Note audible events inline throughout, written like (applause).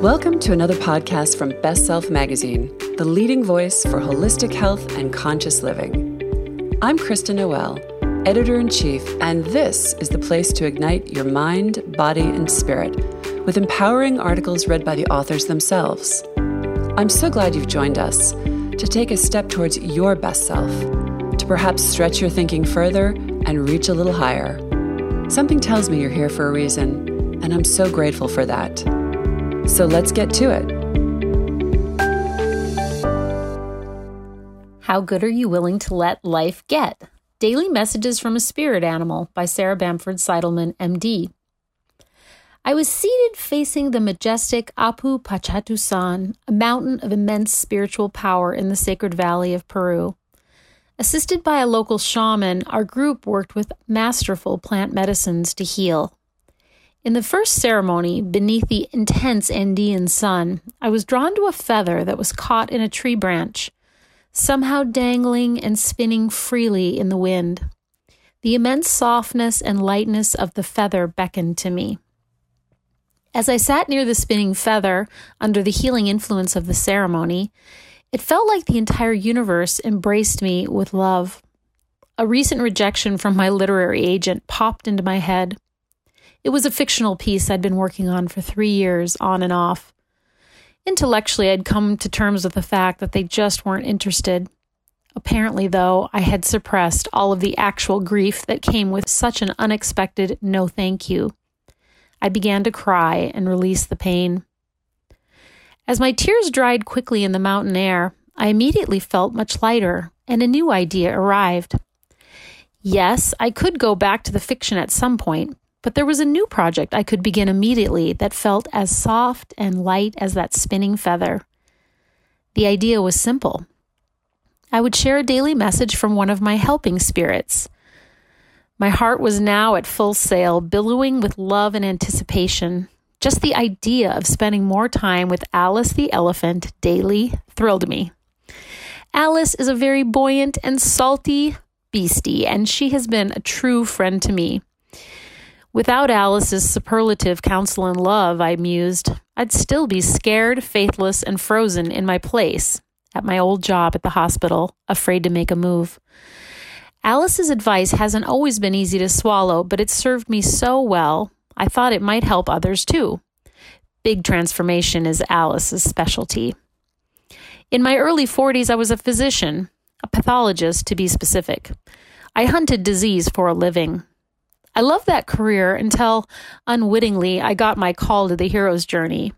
Welcome to another podcast from Best Self Magazine, the leading voice for holistic health and conscious living. I'm Kristen Noel, editor in chief, and this is the place to ignite your mind, body, and spirit with empowering articles read by the authors themselves. I'm so glad you've joined us to take a step towards your best self, to perhaps stretch your thinking further and reach a little higher. Something tells me you're here for a reason, and I'm so grateful for that. So let's get to it. How good are you willing to let life get? Daily Messages from a Spirit Animal by Sarah Bamford Seidelman, MD. I was seated facing the majestic Apu Pachatusan, a mountain of immense spiritual power in the sacred valley of Peru. Assisted by a local shaman, our group worked with masterful plant medicines to heal. In the first ceremony, beneath the intense Andean sun, I was drawn to a feather that was caught in a tree branch, somehow dangling and spinning freely in the wind. The immense softness and lightness of the feather beckoned to me. As I sat near the spinning feather, under the healing influence of the ceremony, it felt like the entire universe embraced me with love. A recent rejection from my literary agent popped into my head. It was a fictional piece I'd been working on for three years, on and off. Intellectually, I'd come to terms with the fact that they just weren't interested. Apparently, though, I had suppressed all of the actual grief that came with such an unexpected no thank you. I began to cry and release the pain. As my tears dried quickly in the mountain air, I immediately felt much lighter, and a new idea arrived. Yes, I could go back to the fiction at some point, but there was a new project I could begin immediately that felt as soft and light as that spinning feather. The idea was simple. I would share a daily message from one of my helping spirits. My heart was now at full sail, billowing with love and anticipation. Just the idea of spending more time with Alice the elephant daily thrilled me. Alice is a very buoyant and salty beastie, and she has been a true friend to me. Without Alice's superlative counsel and love, I mused, I'd still be scared, faithless, and frozen in my place at my old job at the hospital, afraid to make a move. Alice's advice hasn't always been easy to swallow, but it served me so well, I thought it might help others too. Big transformation is Alice's specialty. In my early 40s, I was a physician, a pathologist to be specific. I hunted disease for a living. I loved that career until unwittingly I got my call to the hero's journey.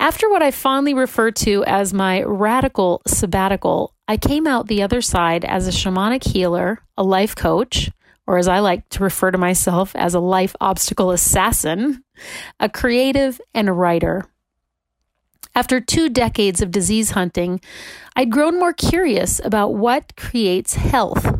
After what I fondly refer to as my radical sabbatical, I came out the other side as a shamanic healer, a life coach, or as I like to refer to myself as a life obstacle assassin, a creative, and a writer. After two decades of disease hunting, I'd grown more curious about what creates health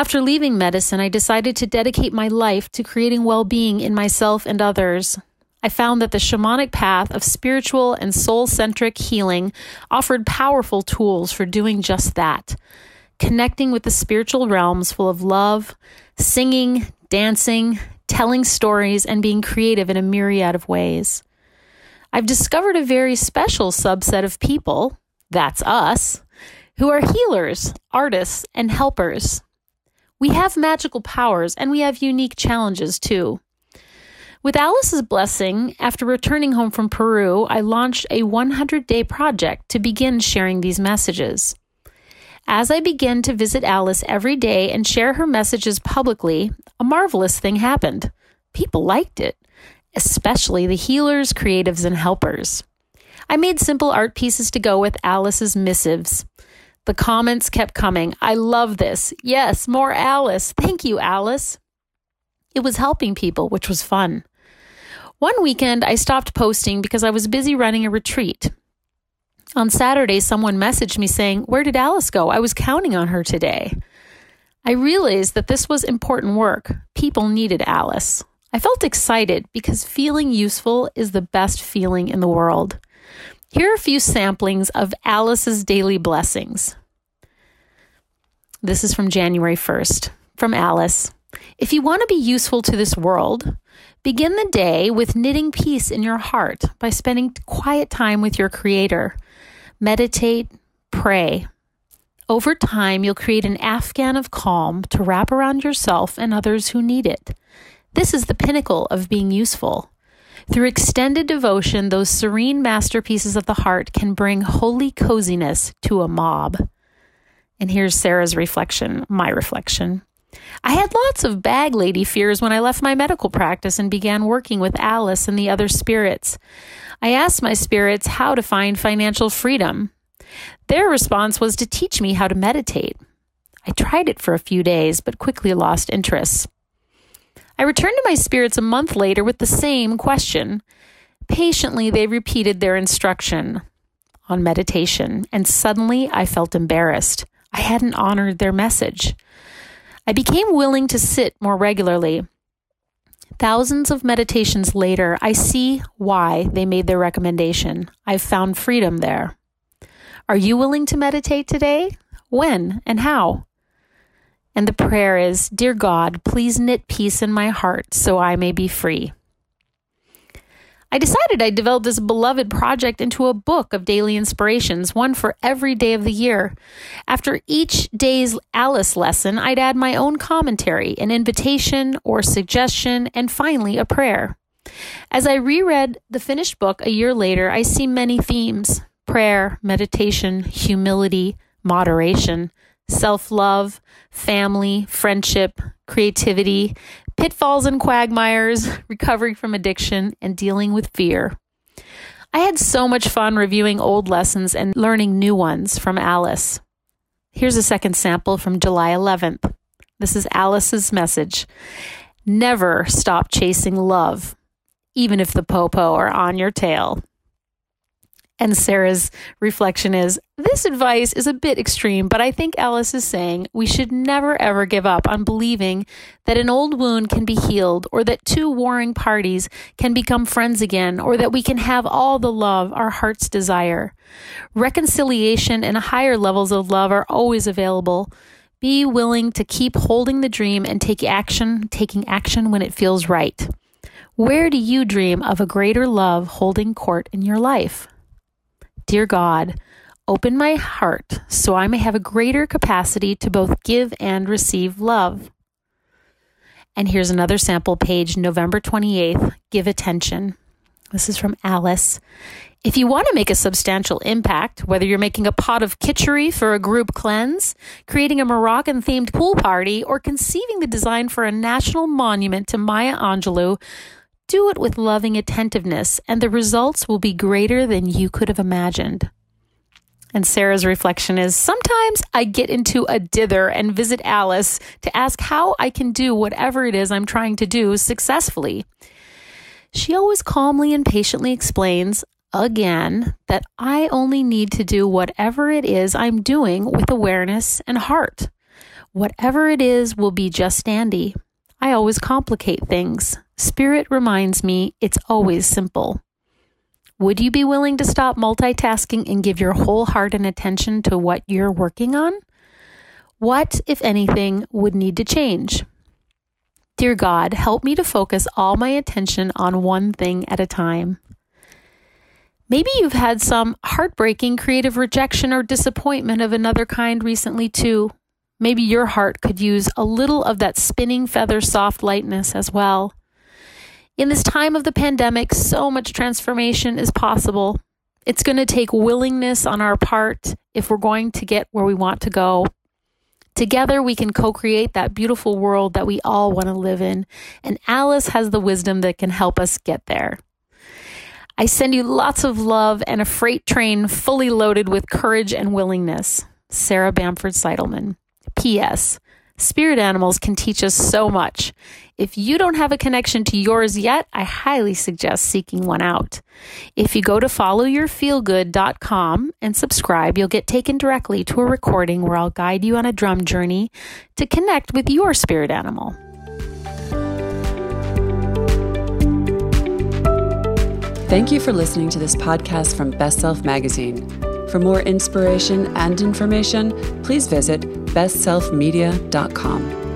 after leaving medicine, I decided to dedicate my life to creating well being in myself and others. I found that the shamanic path of spiritual and soul centric healing offered powerful tools for doing just that connecting with the spiritual realms full of love, singing, dancing, telling stories, and being creative in a myriad of ways. I've discovered a very special subset of people, that's us, who are healers, artists, and helpers. We have magical powers and we have unique challenges too. With Alice's blessing, after returning home from Peru, I launched a 100 day project to begin sharing these messages. As I began to visit Alice every day and share her messages publicly, a marvelous thing happened. People liked it, especially the healers, creatives, and helpers. I made simple art pieces to go with Alice's missives. The comments kept coming. I love this. Yes, more Alice. Thank you, Alice. It was helping people, which was fun. One weekend, I stopped posting because I was busy running a retreat. On Saturday, someone messaged me saying, Where did Alice go? I was counting on her today. I realized that this was important work. People needed Alice. I felt excited because feeling useful is the best feeling in the world. Here are a few samplings of Alice's daily blessings. This is from January 1st. From Alice If you want to be useful to this world, begin the day with knitting peace in your heart by spending quiet time with your Creator. Meditate, pray. Over time, you'll create an afghan of calm to wrap around yourself and others who need it. This is the pinnacle of being useful. Through extended devotion, those serene masterpieces of the heart can bring holy coziness to a mob. And here's Sarah's reflection, my reflection. I had lots of bag lady fears when I left my medical practice and began working with Alice and the other spirits. I asked my spirits how to find financial freedom. Their response was to teach me how to meditate. I tried it for a few days, but quickly lost interest. I returned to my spirits a month later with the same question. Patiently, they repeated their instruction on meditation, and suddenly I felt embarrassed. I hadn't honored their message. I became willing to sit more regularly. Thousands of meditations later, I see why they made their recommendation. I've found freedom there. Are you willing to meditate today? When and how? And the prayer is Dear God, please knit peace in my heart so I may be free. I decided I'd develop this beloved project into a book of daily inspirations, one for every day of the year. After each day's Alice lesson, I'd add my own commentary, an invitation or suggestion, and finally a prayer. As I reread the finished book a year later, I see many themes prayer, meditation, humility, moderation, self love, family, friendship, creativity, pitfalls and quagmires, (laughs) recovering from addiction, and dealing with fear. I had so much fun reviewing old lessons and learning new ones from Alice. Here's a second sample from July 11th. This is Alice's message Never stop chasing love, even if the popo are on your tail. And Sarah's reflection is this advice is a bit extreme, but I think Alice is saying we should never ever give up on believing that an old wound can be healed, or that two warring parties can become friends again, or that we can have all the love our hearts desire. Reconciliation and higher levels of love are always available. Be willing to keep holding the dream and take action, taking action when it feels right. Where do you dream of a greater love holding court in your life? Dear God, open my heart so I may have a greater capacity to both give and receive love. And here's another sample page, November 28th. Give attention. This is from Alice. If you want to make a substantial impact, whether you're making a pot of kitchery for a group cleanse, creating a Moroccan themed pool party, or conceiving the design for a national monument to Maya Angelou, do it with loving attentiveness, and the results will be greater than you could have imagined. And Sarah's reflection is sometimes I get into a dither and visit Alice to ask how I can do whatever it is I'm trying to do successfully. She always calmly and patiently explains again that I only need to do whatever it is I'm doing with awareness and heart. Whatever it is will be just dandy. I always complicate things. Spirit reminds me it's always simple. Would you be willing to stop multitasking and give your whole heart and attention to what you're working on? What, if anything, would need to change? Dear God, help me to focus all my attention on one thing at a time. Maybe you've had some heartbreaking creative rejection or disappointment of another kind recently, too. Maybe your heart could use a little of that spinning feather soft lightness as well. In this time of the pandemic, so much transformation is possible. It's going to take willingness on our part if we're going to get where we want to go. Together, we can co create that beautiful world that we all want to live in. And Alice has the wisdom that can help us get there. I send you lots of love and a freight train fully loaded with courage and willingness. Sarah Bamford Seidelman. P.S. Spirit animals can teach us so much. If you don't have a connection to yours yet, I highly suggest seeking one out. If you go to followyourfeelgood.com and subscribe, you'll get taken directly to a recording where I'll guide you on a drum journey to connect with your spirit animal. Thank you for listening to this podcast from Best Self Magazine. For more inspiration and information, please visit bestselfmedia.com.